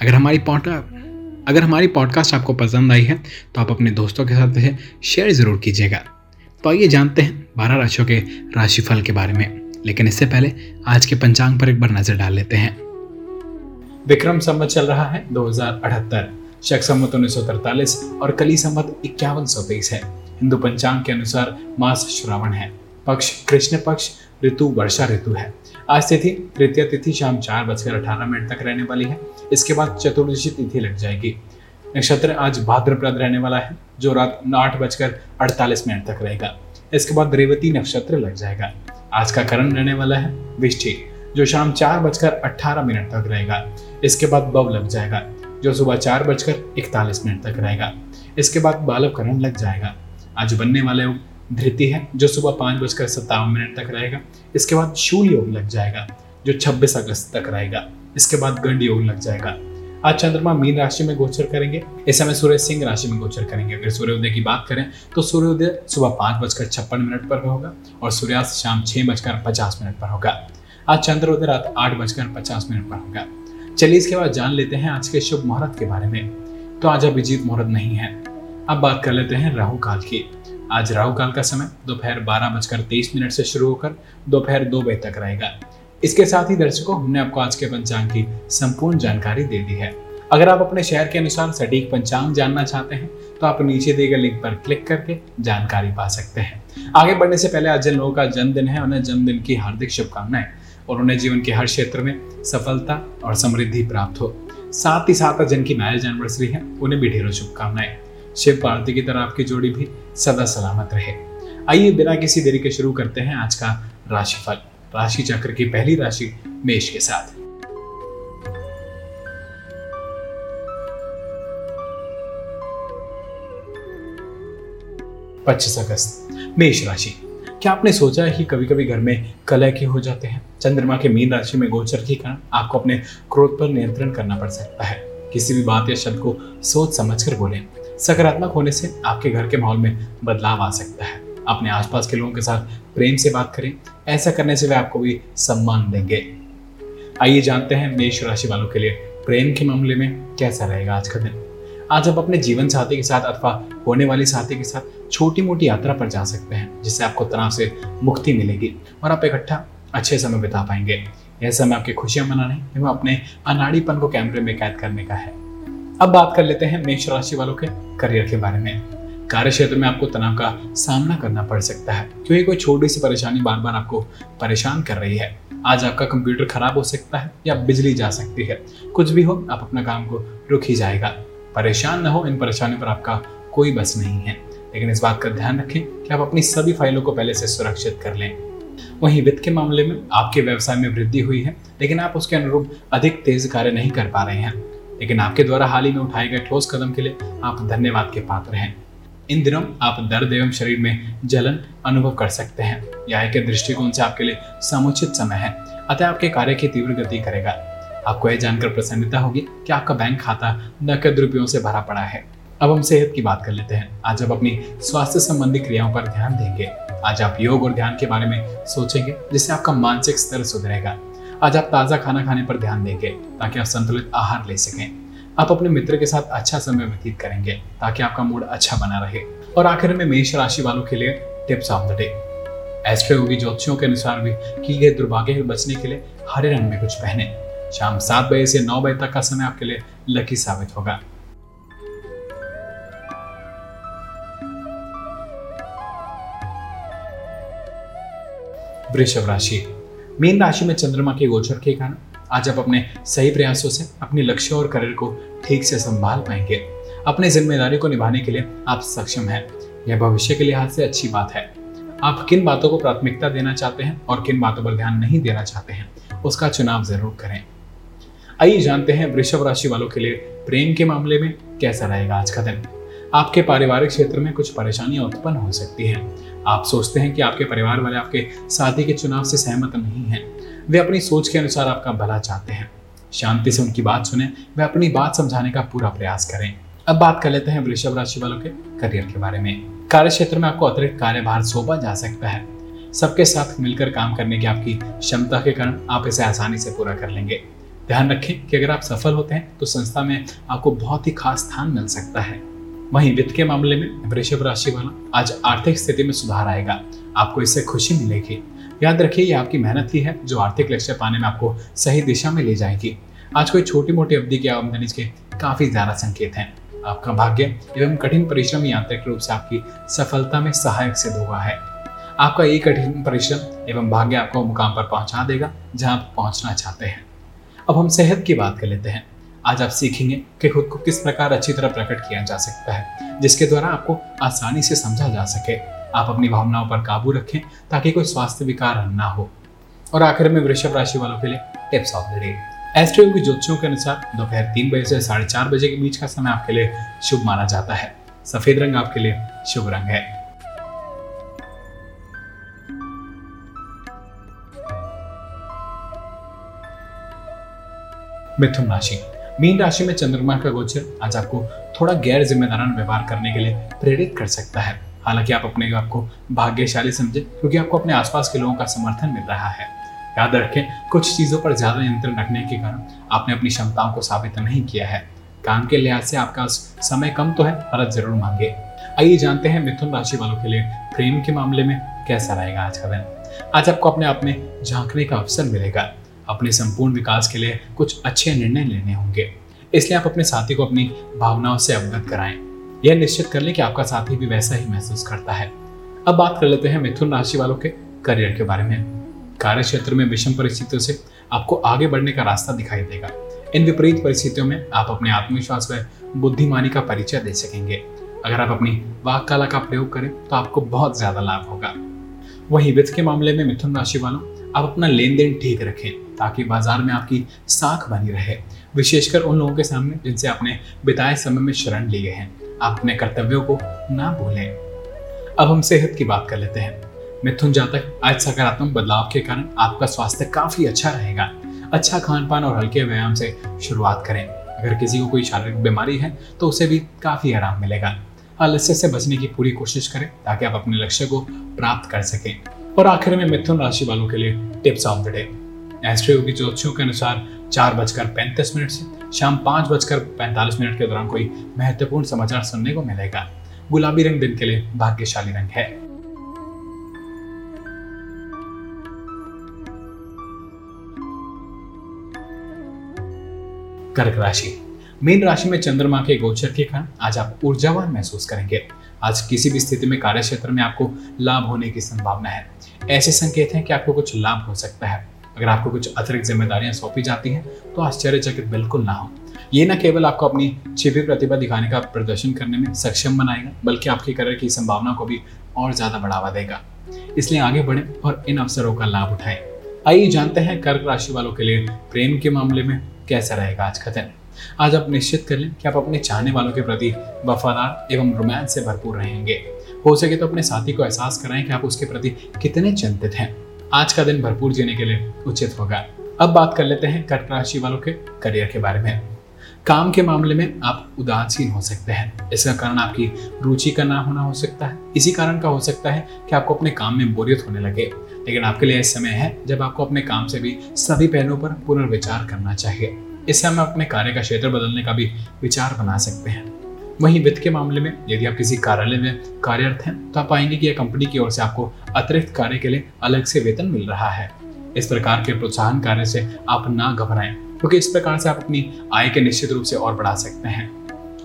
अगर हमारी पॉडकास्ट अगर हमारी पॉडकास्ट आपको पसंद आई है तो आप अपने दोस्तों के साथ इसे शेयर ज़रूर कीजिएगा। तो आइए जानते हैं बारह राशियों के राशिफल के बारे में। लेकिन इससे पहले आज के पंचांग पर एक बार नज़र डाल लेते हैं। विक्रम संवत चल रहा है दो हज़ार अठहत्तर। शक संवत उन्नीस और कली संवत इक्यावन सौ तेईस है। हिंदू पंचांग के अनुसार मास श्रावण है। पक्ष कृष्ण पक्ष, ऋतु वर्षा ऋतु है। आज तिथि तृतीय तिथि शाम चार बजकर अठारह मिनट तक रहने वाली है। इसके बाद चतुर्दशी तिथि लग जाएगी। नक्षत्र आज भाद्रप्रद रहने वाला है, जो रात आठ बजकर अड़तालीस मिनट तक रहेगा। इसके बाद रेवती नक्षत्र लग जाएगा। आज का करण रहने वाला है विष्ठी जो शाम चार बजकर अट्ठारह मिनट तक रहेगा। इसके बाद बव लग जाएगा, जो सुबह चार बजकर इकतालीस मिनट तक रहेगा। इसके बाद बालव करण लग जाएगा। आज बनने वाले धृति है, जो सुबह पाँच बजकर सत्तावन मिनट तक रहेगा। इसके बाद शूल योग लग जाएगा, जो 26 अगस्त तक रहेगा। इसके बाद गंड योग लग जाएगा। आज चंद्रमा मीन राशि में गोचर करेंगे। इस समय सूर्य सिंह राशि में गोचर करेंगे। अगर सूर्योदय की बात करें तो सूर्योदय सुबह पाँच बजकर छप्पन मिनट पर होगा और सूर्यास्त शाम छह बजकर पचास मिनट पर होगा। आज चंद्रोदय रात आठ बजकर पचास मिनट पर होगा। चलिए इसके बाद जान लेते हैं आज के शुभ मुहूर्त के बारे में। तो आज अभिजीत मुहूर्त नहीं है। अब बात कर लेते हैं राहु काल की। आज राहु काल का समय दोपहर बारह बजकर तेईस मिनट से शुरू होकर दोपहर दो बजे तक रहेगा। इसके साथ ही दर्शकों, हमने आपको आज के पंचांग की संपूर्ण जानकारी दे दी है। अगर आप अपने शहर के अनुसार सटीक पंचांग जानना चाहते हैं तो आप नीचे दिए गए लिंक पर क्लिक करके जानकारी पा सकते हैं। आगे बढ़ने से पहले आज जिन लोगों का जन्मदिन है, उन्हें जन्मदिन की हार्दिक शुभकामनाएँ और उन्हें जीवन के हर क्षेत्र में सफलता और समृद्धि प्राप्त हो। साथ ही साथ जिनकी मैरिज एनिवर्सरी है, उन्हें भी ढेरों शुभकामनाएँ। शिव पार्वती की तरह आपकी जोड़ी भी सदा सलामत रहे। आइए बिना किसी देरी के शुरू करते हैं आज का राशिफल। राशि चक्र की पहली राशि मेष के साथ। पच्चीस अगस्त, मेष राशि। क्या आपने सोचा है कि कभी कभी घर में कलह के हो जाते हैं? चंद्रमा के मीन राशि में गोचर के कारण आपको अपने क्रोध पर नियंत्रण करना पड़ सकता है। किसी भी बात या शब्द को सोच समझकर बोलें। सकारात्मक होने से आपके घर के माहौल में बदलाव आ सकता है। अपने आसपास के लोगों के साथ प्रेम से बात करें। ऐसा करने से वे आपको भी सम्मान देंगे। आइए जानते हैं मेष राशि वालों के लिए प्रेम के मामले में कैसा रहेगा आज का दिन। आज आप अपने जीवन साथी के साथ अथवा होने वाली साथी के साथ छोटी मोटी यात्रा पर जा सकते हैं, जिससे आपको तनाव से मुक्ति मिलेगी और आप इकट्ठा अच्छे समय बिता पाएँगे। यह समय आपकी खुशियाँ मनाने एवं अपने अनाड़ीपन को कैमरे में कैद करने का है। अब बात कर लेते हैं मेष राशि वालों के करियर के बारे में। कार्य क्षेत्र में आपको तनाव का सामना करना पड़ सकता है, क्योंकि कोई छोटी सी परेशानी बार बार आपको परेशान कर रही है। आज आपका कंप्यूटर खराब हो सकता है या बिजली जा सकती है। कुछ भी हो, आप अपना काम को रुक ही जाएगा। परेशान न हो, इन परेशानियों पर आपका कोई बस नहीं है। लेकिन इस बात का ध्यान रखें कि आप अपनी सभी फाइलों को पहले से सुरक्षित कर लें। वहीं वित्त के मामले में आपके व्यवसाय में वृद्धि हुई है, लेकिन आप उसके अनुरूप अधिक तेज कार्य नहीं कर पा रहे हैं। लेकिन आपके द्वारा हाल ही में उठाए गए ठोस कदम के लिए आप धन्यवाद के पात्र हैं। इन दिनों आप दर्द एवं शरीर में जलन अनुभव कर सकते हैं। यह के दृष्टिकोण से आपके लिए समुचित समय है। अतः आपके कार्य की तीव्र गति करेगा। आपको यह जानकर प्रसन्नता होगी कि आपका बैंक खाता नकद रुपयों से भरा पड़ा है। अब हम सेहत की बात कर लेते हैं। आज आप अपनी स्वास्थ्य संबंधी क्रियाओं पर ध्यान देंगे। आज आप योग और ध्यान के बारे में सोचेंगे, जिससे आपका मानसिक स्तर सुधरेगा। आज आप ताज़ा खाना खाने पर ध्यान देंगे, ताकि आप संतुलित आहार ले सकें। आप अपने मित्र के साथ अच्छा समय व्यतीत करेंगे ताकि आपका मूड अच्छा बना रहे। और आखिर में मेष राशि वालों के लिए टिप्स ऑफ़ द डे ऐसे होगी ज्योतिषियों के अनुसार भी की गए दुर्भाग्य से बचने के लिए हरे रंग में कुछ पहने। शाम सात बजे से नौ बजे तक का समय आपके लिए लकी साबित होगा। वृषभ राशि। मीन राशि में चंद्रमा के गोचर के कारण आज आप अपने सही प्रयासों से, अपने लक्ष्य और करियर को ठीक से संभाल पाएँगे। अपने ज़िम्मेदारी को निभाने के लिए आप सक्षम हैं। यह भविष्य के लिहाज से अच्छी बात है। आप किन बातों को प्राथमिकता देना चाहते हैं और किन बातों पर ध्यान नहीं देना चाहते हैं, उसका चुनाव ज़रूर करें। आइए जानते हैं वृषभ राशि वालों के लिए प्रेम के मामले में कैसा रहेगा आज का दिन। आपके पारिवारिक क्षेत्र में कुछ परेशानियाँ उत्पन्न हो सकती हैं। आप सोचते हैं कि आपके परिवार वाले आपके साथी के चुनाव से सहमत नहीं हैं। वे अपनी सोच के अनुसार आपका भला चाहते हैं। शांति से उनकी बात सुने। वे अपनी बात समझाने का पूरा प्रयास करें। अब बात कर लेते हैं वृषभ राशि वालों के करियर के बारे में। कार्य क्षेत्र में आपको अतिरिक्त कार्यभार सौंपा जा सकता है। सबके साथ मिलकर काम करने की आपकी क्षमता के कारण आप इसे आसानी से पूरा कर लेंगे। ध्यान रखें कि अगर आप सफल होते हैं तो संस्था में आपको बहुत ही खास स्थान मिल सकता है। वहीं वित्त के मामले में वृषभ राशि वाला आज आर्थिक स्थिति में सुधार आएगा। आपको इससे खुशी मिलेगी। याद रखिए, ये आपकी मेहनत ही है, जो आर्थिक लक्ष्य पाने में आपको सही दिशा में ले जाएगी। आज कोई छोटी मोटी अवधि की आमदनी के काफ़ी ज़्यादा संकेत हैं। आपका भाग्य एवं कठिन परिश्रम यांत्रिक रूप से आपकी सफलता में सहायक सिद्ध हुआ है। आपका ये कठिन परिश्रम एवं भाग्य आपको मुकाम पर पहुँचा देगा, जहाँ आप पहुँचना चाहते हैं। अब हम सेहत की बात कर लेते हैं। आज आप सीखेंगे कि खुद को किस प्रकार अच्छी तरह प्रकट किया जा सकता है, जिसके द्वारा आपको आसानी से समझा जा सके। आप अपनी भावनाओं पर काबू रखें ताकि कोई स्वास्थ्य विकार ना हो। और आखिर में वृषभ राशि वालों के लिए tips of the day Astro की ज्योतिषों के अनुसार दोपहर तीन बजे से साढ़े चार बजे के बीच का समय आपके लिए शुभ माना जाता है। सफ़ेद रंग आपके लिए शुभ रंग है। मिथुन राशि। मीन राशि में चंद्रमा का गोचर आज आपको थोड़ा गैर जिम्मेदाराना व्यवहार करने के लिए प्रेरित कर सकता है। हालाँकि आप अपने आप को भाग्यशाली समझें, क्योंकि आपको अपने आसपास के लोगों का समर्थन मिल रहा है। याद रखें, कुछ चीज़ों पर ज़्यादा नियंत्रण रखने के कारण आपने अपनी क्षमताओं को साबित नहीं किया है। काम के लिहाज से आपका समय कम तो है, पर ज़रूर मांगे। आइए जानते हैं मिथुन राशि वालों के लिए प्रेम के मामले में कैसा रहेगा आज का दिन। आज आपको अपने आप में झांकने का अवसर मिलेगा। अपने संपूर्ण विकास के लिए कुछ अच्छे निर्णय लेने होंगे। इसलिए आप अपने साथी को अपनी भावनाओं से अवगत कराएँ। यह निश्चित कर लें कि आपका साथी भी वैसा ही महसूस करता है। अब बात कर लेते हैं मिथुन राशि वालों के करियर के बारे में। कार्य क्षेत्र में विषम परिस्थितियों से आपको आगे बढ़ने का रास्ता दिखाई देगा। इन विपरीत परिस्थितियों में आप अपने आत्मविश्वास व बुद्धिमानी का परिचय दे सकेंगे। अगर आप अपनी वाक कला का प्रयोग करें तो आपको बहुत ज़्यादा लाभ होगा। वही वित्त के मामले में मिथुन राशि वालों, आप अपना लेन देन ठीक रखें, ताकि बाज़ार में आपकी साख बनी रहे। विशेषकर उन लोगों के सामने जिनसे आपने बिताए समय में शरण लिए हैं। आप अपने कर्तव्यों को ना भूलें। अब हम सेहत की बात कर लेते हैं। मिथुन जातक, आज सकारात्मक बदलाव के कारण आपका स्वास्थ्य काफ़ी अच्छा रहेगा। अच्छा खान पान और हल्के व्यायाम से शुरुआत करें। अगर किसी को कोई शारीरिक बीमारी है तो उसे भी काफ़ी आराम मिलेगा। आलस्य से बचने की पूरी कोशिश करें, ताकि आप अपने लक्ष्य को प्राप्त कर सकें। और आखिर में मिथुन राशि वालों के लिए tips of the day. Astro की ज्योतिषियों के अनुसार चार बजकर पैंतीस मिनट से शाम पाँच बजकर पैंतालीस मिनट के दौरान कोई महत्वपूर्ण समाचार सुनने को मिलेगा। गुलाबी रंग दिन के लिए भाग्यशाली रंग है। कर्क राशि। मीन राशि में चंद्रमा के गोचर के कारण आज आप ऊर्जावान महसूस करेंगे। आज किसी भी स्थिति में कार्य क्षेत्र में आपको लाभ होने की संभावना है। ऐसे संकेत हैं कि आपको कुछ लाभ हो सकता है। अगर आपको कुछ अतिरिक्त जिम्मेदारियाँ सौंपी जाती हैं तो आश्चर्यचकित बिल्कुल ना हो। ये न केवल आपको अपनी छिपी प्रतिभा दिखाने का प्रदर्शन करने में सक्षम बनाएगा, बल्कि आपकी करियर की संभावना को भी और ज़्यादा बढ़ावा देगा। इसलिए आगे बढ़े और इन अवसरों का लाभ उठाएँ। आइए जानते हैं कर्क राशि वालों के लिए प्रेम के मामले में कैसा रहेगा आज का दिन। आज आप निश्चित कर लें कि आप अपने चाहने वालों के प्रति वफादार एवं रोमांस से भरपूर रहेंगे। हो सके तो अपने साथी को एहसास कराएँ कि आप उसके प्रति कितने चिंतित हैं। आज का दिन भरपूर जीने के लिए उचित होगा। अब बात कर लेते हैं कर्क राशि वालों के करियर के बारे में। काम के मामले में आप उदासीन हो सकते हैं। इसका कारण आपकी रुचि का ना होना हो सकता है। इसी कारण का हो सकता है कि आपको अपने काम में बोरियत होने लगे। लेकिन आपके लिए समय है जब आपको अपने काम से भी सभी पहलुओं पर पुनर्विचार करना चाहिए। इस समय अपने कार्य का क्षेत्र बदलने का भी विचार बना सकते हैं। वहीं वित्त के मामले में यदि आप किसी कार्यालय में कार्यरत हैं तो आप पाएँगे कि यह कंपनी की ओर से आपको अतिरिक्त कार्य के लिए अलग से वेतन मिल रहा है। इस प्रकार के प्रोत्साहन कार्य से आप ना घबराएँ, क्योंकि इस प्रकार से आप अपनी आय के निश्चित रूप से और बढ़ा सकते हैं।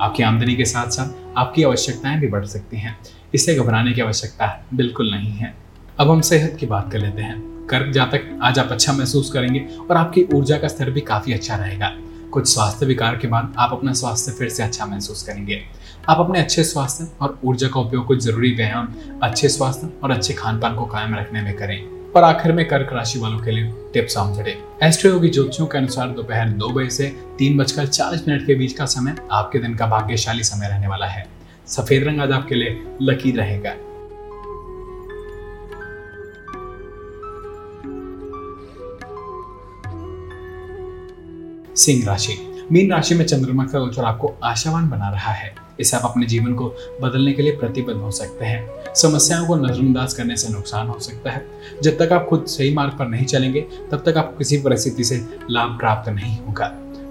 आपकी आमदनी के साथ साथ आपकी आवश्यकताएँ भी बढ़ सकती हैं। इससे घबराने की आवश्यकता बिल्कुल नहीं है। अब हम सेहत की बात कर लेते हैं। कर्क जातक आज आप अच्छा महसूस करेंगे और आपकी ऊर्जा का स्तर भी काफ़ी अच्छा रहेगा। कुछ स्वास्थ्य विकार के बाद आप अपना स्वास्थ्य फिर से अच्छा महसूस करेंगे। आप अपने अच्छे स्वास्थ्य और ऊर्जा का उपयोग कुछ ज़रूरी व्यायाम, अच्छे स्वास्थ्य और अच्छे खान पान को कायम रखने में करें। और आखिर में कर्क राशि वालों के लिए टिप्स ऑन एस्ट्रो की ज्योतिषियों के अनुसार दोपहर दो बजे से तीन बजकर चालीस मिनट के बीच का समय आपके दिन का भाग्यशाली समय रहने वाला है। सफ़ेद रंग आज आपके लिए लकी रहेगा। सिंह राशि। मीन राशि में चंद्रमा का गोचर आपको आशावान बना रहा है। इससे आप अपने जीवन को बदलने के लिए प्रतिबद्ध हो सकते हैं। समस्याओं को नजरअंदाज करने से नुकसान हो सकता है। जब तक आप खुद सही मार्ग पर नहीं चलेंगे, तब तक आपको किसी परिस्थिति से लाभ प्राप्त नहीं होगा।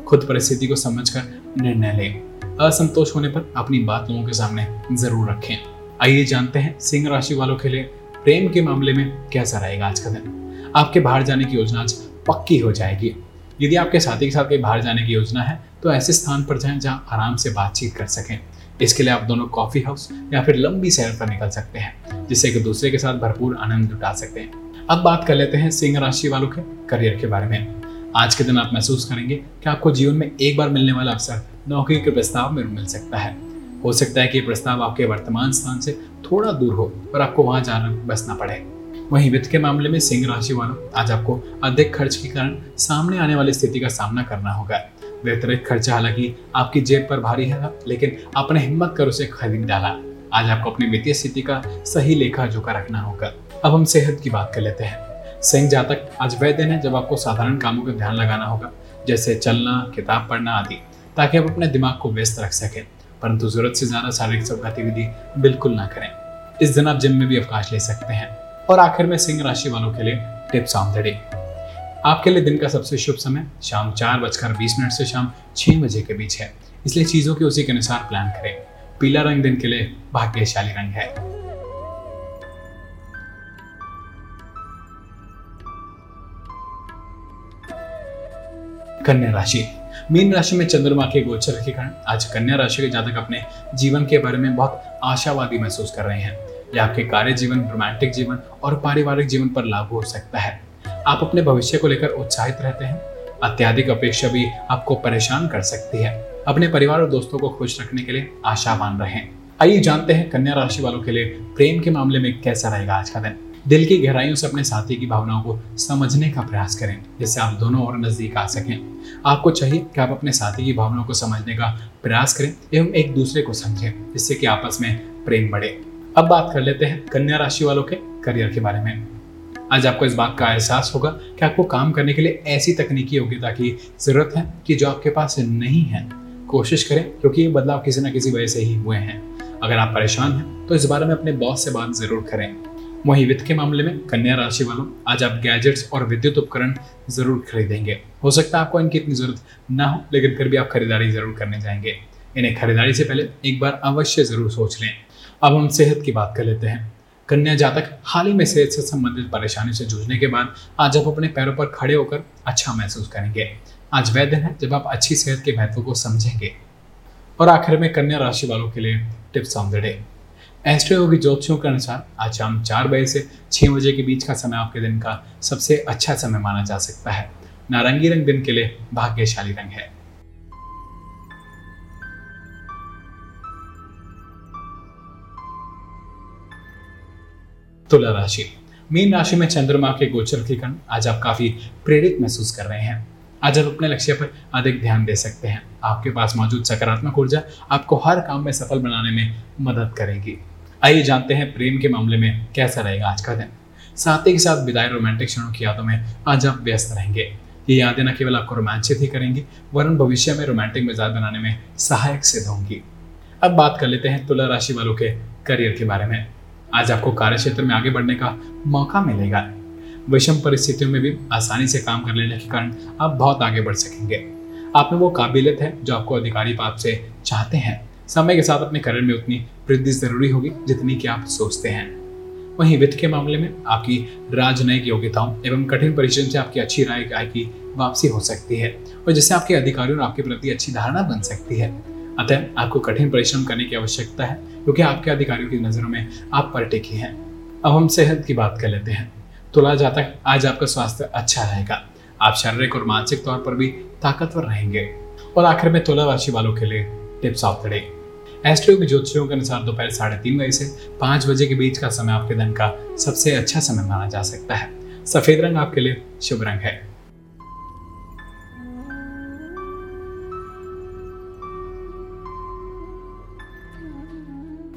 खुद परिस्थिति को समझकर निर्णय लें। असंतोष होने पर अपनी बात लोगों के सामने ज़रूर रखें। आइए जानते हैं सिंह राशि वालों के लिए प्रेम के मामले में कैसा रहेगा आज का दिन। आपके बाहर जाने की योजना आज पक्की हो जाएगी। यदि आपके साथी के साथ कहीं बाहर जाने की योजना है तो ऐसे स्थान पर जाएँ जहाँ आराम से बातचीत कर सकें। इसके लिए आप दोनों कॉफ़ी हाउस या फिर लंबी सैर पर निकल सकते हैं, जिससे एक दूसरे के साथ भरपूर आनंद उठा सकते हैं। अब बात कर लेते हैं सिंह राशि वालों के करियर के बारे में। आज के दिन आप महसूस करेंगे कि आपको जीवन में एक बार मिलने वाला अवसर नौकरी के प्रस्ताव में मिल सकता है। हो सकता है कि ये प्रस्ताव आपके वर्तमान स्थान से थोड़ा दूर हो और आपको वहाँ जाना बसना पड़े। वहीं वित्त के मामले में सिंह राशि वालों आज आपको अधिक खर्च के कारण सामने आने वाली स्थिति का सामना करना होगा। अतिरिक्त खर्चा, हालाँकि आपकी जेब पर भारी है, लेकिन आपने हिम्मत कर उसे खरीद डाला। आज आपको अपनी वित्तीय स्थिति का सही लेखा जोखा रखना होगा। अब हम सेहत की बात कर लेते हैं। सिंह जातक आज वह दिन है जब आपको साधारण कामों का ध्यान लगाना होगा, जैसे चलना, किताब पढ़ना आदि, ताकि आप अपने दिमाग को व्यस्त रख सकें। परंतु ज़रूरत से ज़्यादा शारीरिक गतिविधि बिल्कुल ना करें। इस दिन आप जिम में भी अवकाश ले सकते हैं। और आखिर में सिंह राशि वालों के लिए टिप्स ऑन द डे। आपके लिए दिन का सबसे शुभ समय शाम चार बजकर बीस मिनट से शाम छह बजे के बीच है। इसलिए चीज़ों के उसी के अनुसार प्लान करें। पीला रंग दिन के लिए भाग्यशाली रंग है। कन्या राशि। मीन राशि में चंद्रमा के गोचर के कारण आज कन्या राशि के जातक अपने जीवन के बारे में बहुत आशावादी महसूस कर रहे हैं। यह आपके कार्य जीवन, रोमांटिक जीवन और पारिवारिक जीवन पर लागू हो सकता है। आप अपने भविष्य को लेकर उत्साहित रहते हैं, अत्याधिक अपेक्षा भी आपको परेशान कर सकती है। अपने परिवार और दोस्तों को खुश रखने के लिए आशावान रहें। आइए जानते हैं कन्या राशि वालों के लिए प्रेम के मामले में कैसा रहेगा आज का दिन। दिल की गहराइयों से अपने साथी की भावनाओं को समझने का प्रयास करें, जिससे आप दोनों और नज़दीक आ सकें। आपको चाहिए कि आप अपने साथी की भावनाओं को समझने का प्रयास करें एवं एक दूसरे को समझें, जिससे कि आपस में प्रेम बढ़े। अब बात कर लेते हैं कन्या राशि वालों के करियर के बारे में। आज आपको इस बात का एहसास होगा कि आपको काम करने के लिए ऐसी तकनीकी योग्यता की ज़रूरत है कि जो आपके पास नहीं है। कोशिश करें, क्योंकि ये बदलाव किसी न किसी वजह से ही हुए हैं। अगर आप परेशान हैं तो इस बारे में अपने बॉस से बात ज़रूर करें। वहीं वित्त के मामले में कन्या राशि वालों आज आप गैजेट्स और विद्युत उपकरण ज़रूर खरीदेंगे। हो सकता है आपको इनकी इतनी ज़रूरत ना हो, लेकिन फिर भी आप खरीदारी ज़रूर करने जाएँगे। इन्हें खरीदारी से पहले एक बार अवश्य ज़रूर सोच लें। अब हम सेहत की बात कर लेते हैं। कन्या जातक हाल ही में सेहत से संबंधित परेशानी से जूझने के बाद आज आप अपने पैरों पर खड़े होकर अच्छा महसूस करेंगे। आज वह दिन है जब आप अच्छी सेहत के महत्व को समझेंगे। और आखिर में कन्या राशि वालों के लिए tips on the day. Astro की ज्योतिषियों के अनुसार आज शाम चार बजे से छः बजे के बीच का समय आपके दिन का सबसे अच्छा समय माना जा सकता है। नारंगी रंग दिन के लिए भाग्यशाली रंग है। तुला राशि। मीन राशि में चंद्रमा के गोचर के कारण आज आप काफ़ी प्रेरित महसूस कर रहे हैं। आज आप अपने लक्ष्य पर अधिक ध्यान दे सकते हैं। आपके पास मौजूद सकारात्मक ऊर्जा आपको हर काम में सफल बनाने में मदद करेगी। आइए जानते हैं प्रेम के मामले में कैसा रहेगा आज का दिन। साथी के साथ विदाई रोमांटिक क्षणों की यादों में आज आप व्यस्त रहेंगे। ये यादें न केवल आपको रोमांचित ही करेंगी, वरन भविष्य में रोमांटिक मिजाज बनाने में सहायक सिद्ध होंगी। अब बात कर लेते हैं तुला राशि वालों के करियर के बारे में। आज आपको कार्य क्षेत्र में आगे बढ़ने का मौका मिलेगा। विषम परिस्थितियों में भी आसानी से काम कर लेने के कारण आप बहुत आगे बढ़ सकेंगे। आप में वो काबिलियत है जो आपको अधिकारी पाप से चाहते हैं। समय के साथ अपने करियर में उतनी वृद्धि ज़रूरी होगी जितनी कि आप सोचते हैं। वहीं वित्त के मामले में आपकी राजनयिक योग्यताओं एवं कठिन परिश्रम से आपकी अच्छी राय आय की वापसी हो सकती है और जिससे आपके अधिकारियों और आपके प्रति अच्छी धारणा बन सकती है। अतः आपको कठिन परिश्रम करने की आवश्यकता है, क्योंकि आपके अधिकारियों की नज़रों में आप पर टिकी हैं। अब हम सेहत की बात कर लेते हैं। तुला जातक आज आपका स्वास्थ्य अच्छा रहेगा। आप शारीरिक और मानसिक तौर पर भी ताकतवर रहेंगे। और आखिर में तुला राशि वालों के लिए tips of the. Day Astro के ज्योतिषियों के अनुसार दोपहर साढ़े तीन बजे से पाँच बजे के बीच का समय आपके दिन का सबसे अच्छा समय माना जा सकता है। सफ़ेद रंग आपके लिए शुभ रंग है।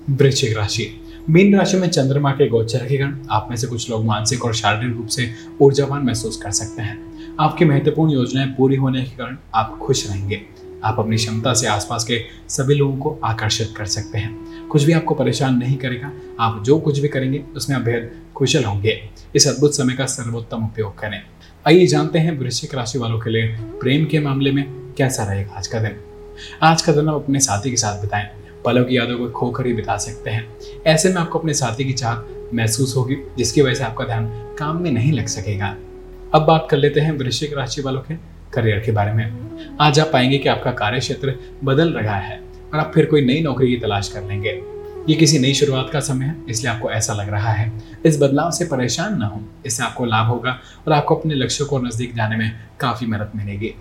वृश्चिक राशि। मीन राशि में चंद्रमा के गोचर के कारण आप में से कुछ लोग मानसिक और शारीरिक रूप से ऊर्जावान महसूस कर सकते हैं। आपकी महत्वपूर्ण योजनाएँ पूरी होने के कारण आप खुश रहेंगे। आप अपनी क्षमता से आसपास के सभी लोगों को आकर्षित कर सकते हैं। कुछ भी आपको परेशान नहीं करेगा। आप जो कुछ भी करेंगे, उसमें आप बेहद कुशल होंगे। इस अद्भुत समय का सर्वोत्तम उपयोग करें। आइए जानते हैं वृश्चिक राशि वालों के लिए प्रेम के मामले में कैसा रहेगा आज का दिन। आज का दिन आप अपने साथी के साथ बिताएँ। पलों की यादों को खोकर ही बिता सकते हैं। ऐसे में आपको अपने साथी की चाह महसूस होगी, जिसकी वजह से आपका ध्यान काम में नहीं लग सकेगा। अब बात कर लेते हैं वृश्चिक राशि वालों के करियर के बारे में। आज आप पाएँगे कि आपका कार्य क्षेत्र बदल रहा है और आप फिर कोई नई नौकरी की तलाश कर लेंगे। ये किसी नई शुरुआत का समय है, इसलिए आपको ऐसा लग रहा है। इस बदलाव से परेशान ना हो, इससे आपको लाभ होगा और आपको अपने लक्ष्यों को नज़दीक जाने में काफ़ी मदद मिलेगी।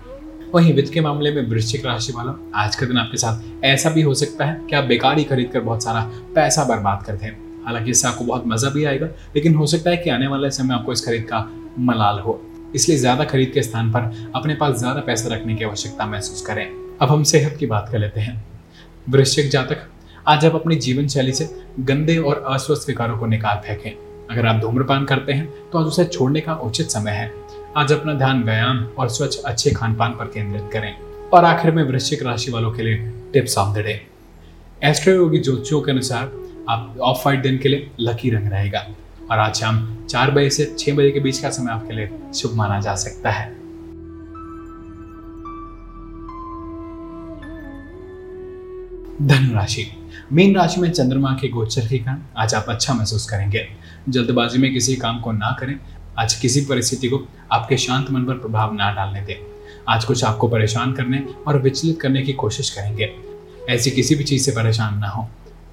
वहीं वित्त के मामले में वृश्चिक राशि वाला, आज के दिन आपके साथ ऐसा भी हो सकता है कि आप बेकार ही खरीद कर बहुत सारा पैसा बर्बाद करते हैं। हालाँकि इससे आपको बहुत मज़ा भी आएगा, लेकिन हो सकता है कि आने वाले समय आपको इस खरीद का मलाल हो। इसलिए ज़्यादा खरीद के स्थान पर अपने पास ज़्यादा पैसा रखने की आवश्यकता महसूस करें। अब हम सेहत की बात कर लेते हैं। वृश्चिक जातक, आज आप अपनी जीवन शैली से गंदे और अस्वस्थ विकारों को निकाल फेंकें। अगर आप धूम्रपान करते हैं तो आज उसे छोड़ने का उचित समय है। आज अपना ध्यान व्यायाम और स्वच्छ अच्छे खान पान पर केंद्रित करें और आखिर में वृश्चिक राशि वालों के लिए tips of the day Astro Yogi ज्योतिषियों के अनुसार आप ऑफ़ वाइट दिन के लिए लकी रंग रहेगा और आज शाम चार बजे से छह बजे के बीच का समय आपके लिए शुभ माना जा सकता है। धनु राशि मीन राशि में चंद्रमा के गोचर के कारण आज आप अच्छा महसूस करेंगे। जल्दबाजी में किसी काम को ना करें आज किसी परिस्थिति को आपके शांत मन पर प्रभाव ना डालने दें। आज कुछ आपको परेशान करने और विचलित करने की कोशिश करेंगे। ऐसी किसी भी चीज़ से परेशान ना हो।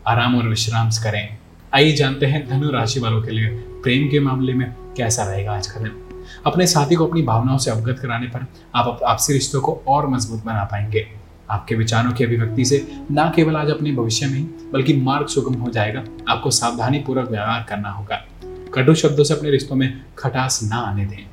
आराम और विश्राम करें। आइए जानते हैं धनु राशि वालों के लिए प्रेम के मामले में कैसा रहेगा आज का दिन। अपने साथी को अपनी भावनाओं से अवगत कराने पर आप आपसी रिश्तों को और मज़बूत बना पाएँगे। आपके विचारों की अभिव्यक्ति से न केवल आज अपने भविष्य में ही, बल्कि मार्ग सुगम हो जाएगा। आपको सावधानी पूर्वक व्यवहार करना होगा। कटु शब्दों से अपने रिश्तों में खटास ना आने दें।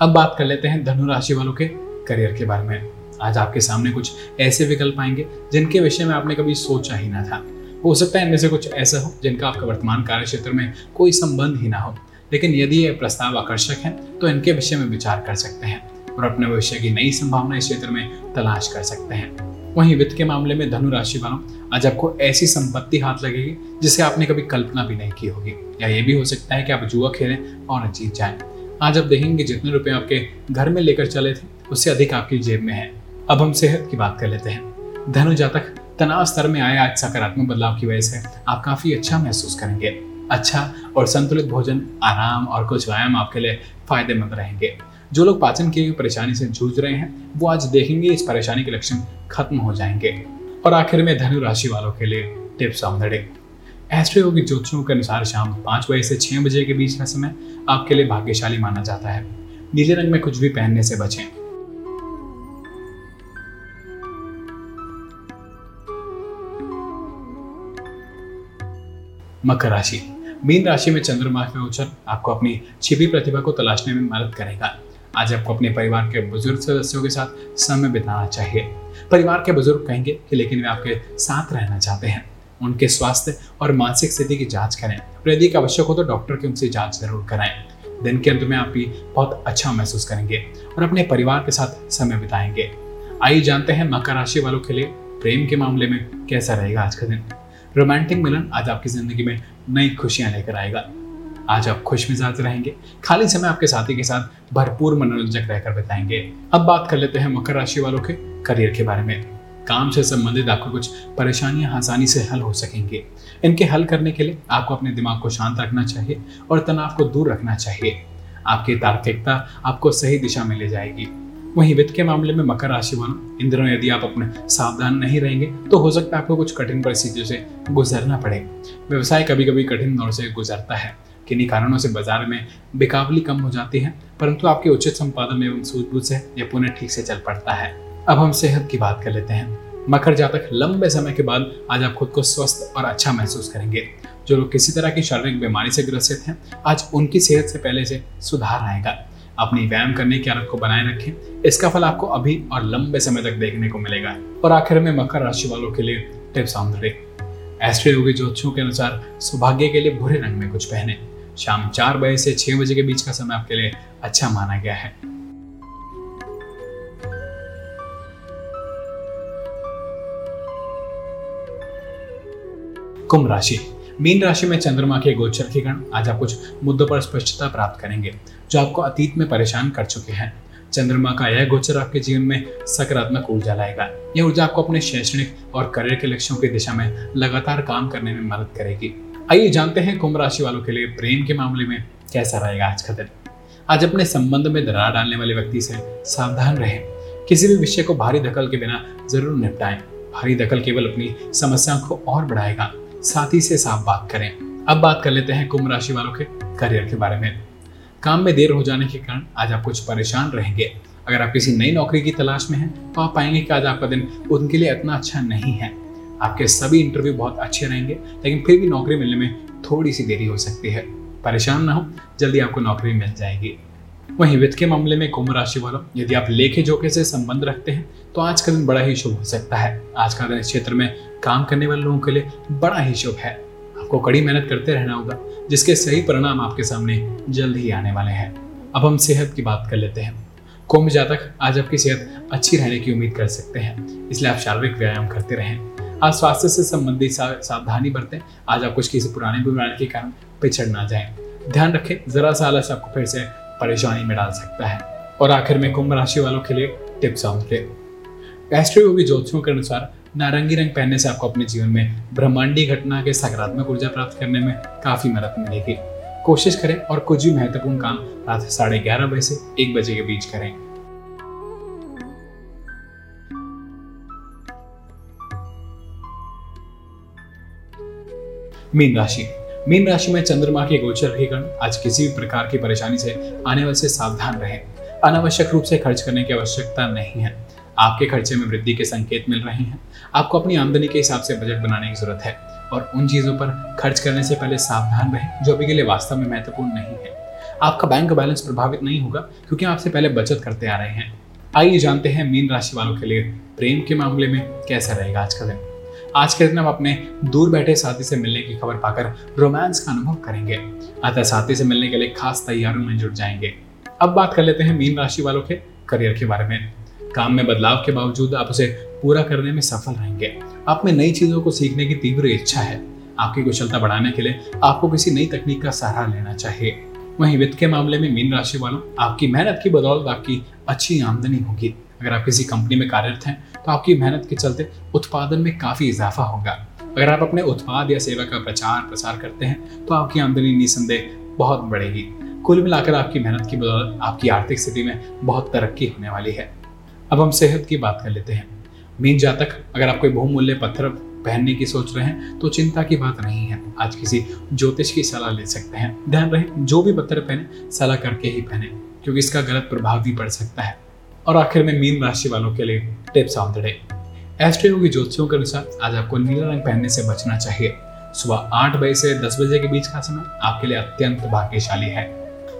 अब बात कर लेते हैं धनु राशि वालों के करियर के बारे में। आज आपके सामने कुछ ऐसे विकल्प आएँगे जिनके विषय में आपने कभी सोचा ही ना था। हो सकता है इनमें से कुछ ऐसा हो जिनका आपका वर्तमान कार्य क्षेत्र में कोई संबंध ही ना हो। लेकिन यदि ये प्रस्ताव आकर्षक है तो इनके विषय में विचार कर सकते हैं और अपने भविष्य की नई संभावना इस क्षेत्र में तलाश कर सकते हैं। वहीं वित्त के मामले में धनु राशि वालों, आज आपको ऐसी संपत्ति हाथ लगेगी, जिसे आपने कभी कल्पना भी नहीं की होगी। या ये भी हो सकता है कि आप जुआ खेलें और जीत जाएँ। आज आप देखेंगे जितने रुपए आपके घर में लेकर चले थे, उससे अधिक आपकी जेब में है। अब हम सेहत की बात कर लेते हैं। धनु जातक तनाव स्तर में आए आज सकारात्मक बदलाव की वजह से आप काफ़ी अच्छा महसूस करेंगे। अच्छा और संतुलित भोजन, आराम और कुछ व्यायाम आपके लिए फ़ायदेमंद रहेंगे। जो लोग पाचन की परेशानी से जूझ रहे हैं, वो आज देखेंगे इस परेशानी के लक्षण खत्म हो जाएँगे। और आखिर में धनु राशि वालों के लिए tips of the day. Astro की ज्योतिषों के अनुसार शाम पाँच बजे से छह बजे के बीच का समय आपके लिए भाग्यशाली माना जाता है। नीले रंग में कुछ भी पहनने से बचें। मकर राशि। मीन राशि में चंद्रमा का गोचर आपको अपनी छिपी प्रतिभा को तलाशने में मदद करेगा। आज आपको अपने परिवार के बुज़ुर्ग सदस्यों के साथ समय बिताना चाहिए। परिवार के बुज़ुर्ग कहेंगे कि लेकिन वे आपके साथ रहना चाहते हैं। उनके स्वास्थ्य और मानसिक स्थिति की जाँच करें। और यदि आवश्यक हो तो डॉक्टर की उनसे जाँच ज़रूर कराएँ। दिन के अंत में आप भी बहुत अच्छा महसूस करेंगे और अपने परिवार के साथ समय बिताएँगे। आइए जानते हैं मकर राशि वालों के लिए प्रेम के मामले में कैसा रहेगा आज का दिन। रोमांटिक मिलन आज आपकी ज़िंदगी में नई खुशियाँ लेकर आएगा। आज आप खुश मिजाज रहेंगे। खाली समय आपके साथी के साथ भरपूर मनोरंजक रहकर बिताएँगे। अब बात कर लेते हैं मकर राशि वालों के करियर के बारे में। काम से संबंधित आपको कुछ परेशानियाँ आसानी से हल हो सकेंगे। इनके हल करने के लिए आपको अपने दिमाग को शांत रखना चाहिए और तनाव को दूर रखना चाहिए। आपकी तार्किकता आपको सही दिशा में ले जाएगी। वहीं वित्त के मामले में मकर राशि वालों, इन दिनों यदि आप अपने सावधान नहीं रहेंगे तो हो सकता है आपको कुछ कठिन परिस्थितियों से गुजरना पड़े। व्यवसाय कभी कभी कठिन दौर से गुजरता है। किन्हीं कारणों से बाज़ार में बिकावली कम हो जाती है, परंतु आपके उचित संपादन एवं सूझबूझ से यह पुनः ठीक से चल पड़ता है। अब हम सेहत की बात कर लेते हैं। मकर जातक लंबे समय के बाद आज आप खुद को स्वस्थ और अच्छा महसूस करेंगे। जो लोग किसी तरह की शारीरिक बीमारी से ग्रसित हैं, आज उनकी सेहत से पहले से सुधार आएगा। अपनी व्यायाम करने की आदत को बनाए रखें। इसका फल आपको अभी और लंबे समय तक देखने को मिलेगा। और आखिर में मकर राशि वालों के लिए टिप्स ऑन द डे। ज्योतिषों के अनुसार सौभाग्य के लिए भूरे रंग में कुछ पहने। शाम चार बजे से छह बजे के बीच का समय आपके लिए अच्छा माना गया है। कुंभ राशि। मीन राशि में चंद्रमा के गोचर के गण आज आप कुछ मुद्दों पर स्पष्टता प्राप्त करेंगे, जो आपको अतीत में परेशान कर चुके हैं। चंद्रमा का यह गोचर आपके जीवन में सकारात्मक ऊर्जा लाएगा। यह ऊर्जा आपको अपने शैक्षणिक और करियर के लक्ष्यों की दिशा में लगातार काम करने में मदद करेगी। आइए जानते हैं कुंभ राशि वालों के लिए प्रेम के मामले में कैसा रहेगा आज का दिन। आज अपने संबंध में दरार डालने वाले व्यक्ति से सावधान रहें। किसी भी विषय को भारी दखल के बिना ज़रूर निपटाएँ। भारी दखल केवल अपनी समस्याओं को और बढ़ाएगा। साथ ही से साफ़ बात करें। अब बात कर लेते हैं कुंभ राशि वालों के करियर के बारे में। काम में देर हो जाने के कारण आज आप कुछ परेशान रहेंगे। अगर आप किसी नई नौकरी की तलाश में हैं तो आप पाएँगे कि आज आपका दिन उनके लिए इतना अच्छा नहीं है। आपके सभी इंटरव्यू बहुत अच्छे रहेंगे, लेकिन फिर भी नौकरी मिलने में थोड़ी सी देरी हो सकती है। परेशान ना हो, जल्दी आपको नौकरी मिल जाएगी। वहीं वित्त के मामले में कुंभ राशि वालों, यदि आप लेखे जोखे से संबंध रखते हैं तो आज का दिन बड़ा ही शुभ हो सकता है। आज का दिन इस क्षेत्र में काम करने वाले लोगों के लिए बड़ा ही शुभ है। आपको कड़ी मेहनत करते रहना होगा, जिसके सही परिणाम आपके सामने जल्द ही आने वाले हैं। अब हम सेहत की बात कर लेते हैं। कुंभ जातक आज आपकी सेहत अच्छी रहने की उम्मीद कर सकते हैं, इसलिए आप शारीरिक व्यायाम करते रहें। आज स्वास्थ्य से संबंधित सावधानी बरतें। आज आप कुछ किसी पुरानी बीमारी के कारण पिछड़ ना जाएँ। ध्यान रखें, जरा सा आलस आपको फिर से परेशानी में डाल सकता है। और आखिर में कुंभ राशि वालों के लिए टिप्स ऑन एस्ट्रो योगी ज्योतिषों के अनुसार नारंगी रंग पहनने से आपको अपने जीवन में ब्रह्मांडी घटना के सकारात्मक ऊर्जा प्राप्त करने में काफ़ी मदद मिलेगी। कोशिश करें और कुछ भी महत्वपूर्ण काम रात साढ़े ग्यारह बजे से एक बजे के बीच करें। मीन राशि। मीन राशि में चंद्रमा के गोचर कारण आज किसी भी प्रकार की परेशानी से, आने वाले से सावधान रहें। अनावश्यक रूप से खर्च करने की आवश्यकता नहीं है। आपके खर्चे में वृद्धि के संकेत मिल रहे हैं। आपको अपनी आमदनी के हिसाब से बजट बनाने की ज़रूरत है और उन चीज़ों पर खर्च करने से पहले सावधान रहें, जो अभी के लिए वास्तव में महत्वपूर्ण नहीं है। आपका बैंक बैलेंस प्रभावित नहीं होगा, क्योंकि आपसे पहले बचत करते आ रहे हैं। आइए जानते हैं मीन राशि वालों के लिए प्रेम के मामले में कैसा रहेगा आज का दिन आज के दिन हम अपने दूर बैठे साथी से मिलने की खबर पाकर रोमांस का अनुभव करेंगे। अतः साथी से मिलने के लिए खास तैयारियों में जुट जाएँगे। अब बात कर लेते हैं मीन राशि वालों के करियर के बारे में। काम में बदलाव के बावजूद आप उसे पूरा करने में सफल रहेंगे। आप में नई चीज़ों को सीखने की तीव्र इच्छा है। आपकी कुशलता बढ़ाने के लिए आपको किसी नई तकनीक का सहारा लेना चाहिए। वहीं वित्त के मामले में मीन राशि वालों, आपकी मेहनत की बदौलत आपकी अच्छी आमदनी होगी। अगर आप किसी कंपनी में कार्यरत हैं तो आपकी मेहनत के चलते उत्पादन में काफ़ी इजाफा होगा। अगर आप अपने उत्पाद या सेवा का प्रचार प्रसार करते हैं तो आपकी आमदनी निसंदेह बहुत बढ़ेगी। कुल मिलाकर आपकी मेहनत की बदौलत आपकी आर्थिक स्थिति में बहुत तरक्की होने वाली है। अब हम सेहत की बात कर लेते हैं। मीन जातक, अगर आप कोई बहुमूल्य पत्थर पहनने की सोच रहे हैं तो चिंता की बात नहीं है। आज किसी ज्योतिष की सलाह ले सकते हैं। ध्यान रहे, जो भी पत्थर पहने, सलाह करके ही पहने, क्योंकि इसका गलत प्रभाव भी पड़ सकता है। और आखिर में मीन राशि वालों के लिए tips of the day. Astro की ज्योतिषियों के अनुसार आज आपको नीला रंग पहनने से बचना चाहिए। सुबह आठ बजे से दस बजे के बीच का समय आपके लिए अत्यंत भाग्यशाली है।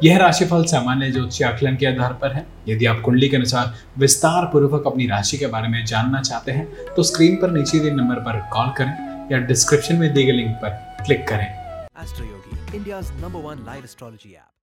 यह राशिफल सामान्य ज्योतिष आकलन के आधार पर है। यदि आप कुंडली के अनुसार विस्तार पूर्वक अपनी राशि के बारे में जानना चाहते हैं तो स्क्रीन पर नीचे दिए नंबर पर कॉल करें या डिस्क्रिप्शन में दिए गए लिंक पर क्लिक करें। Astro Yogi India number one live astrology app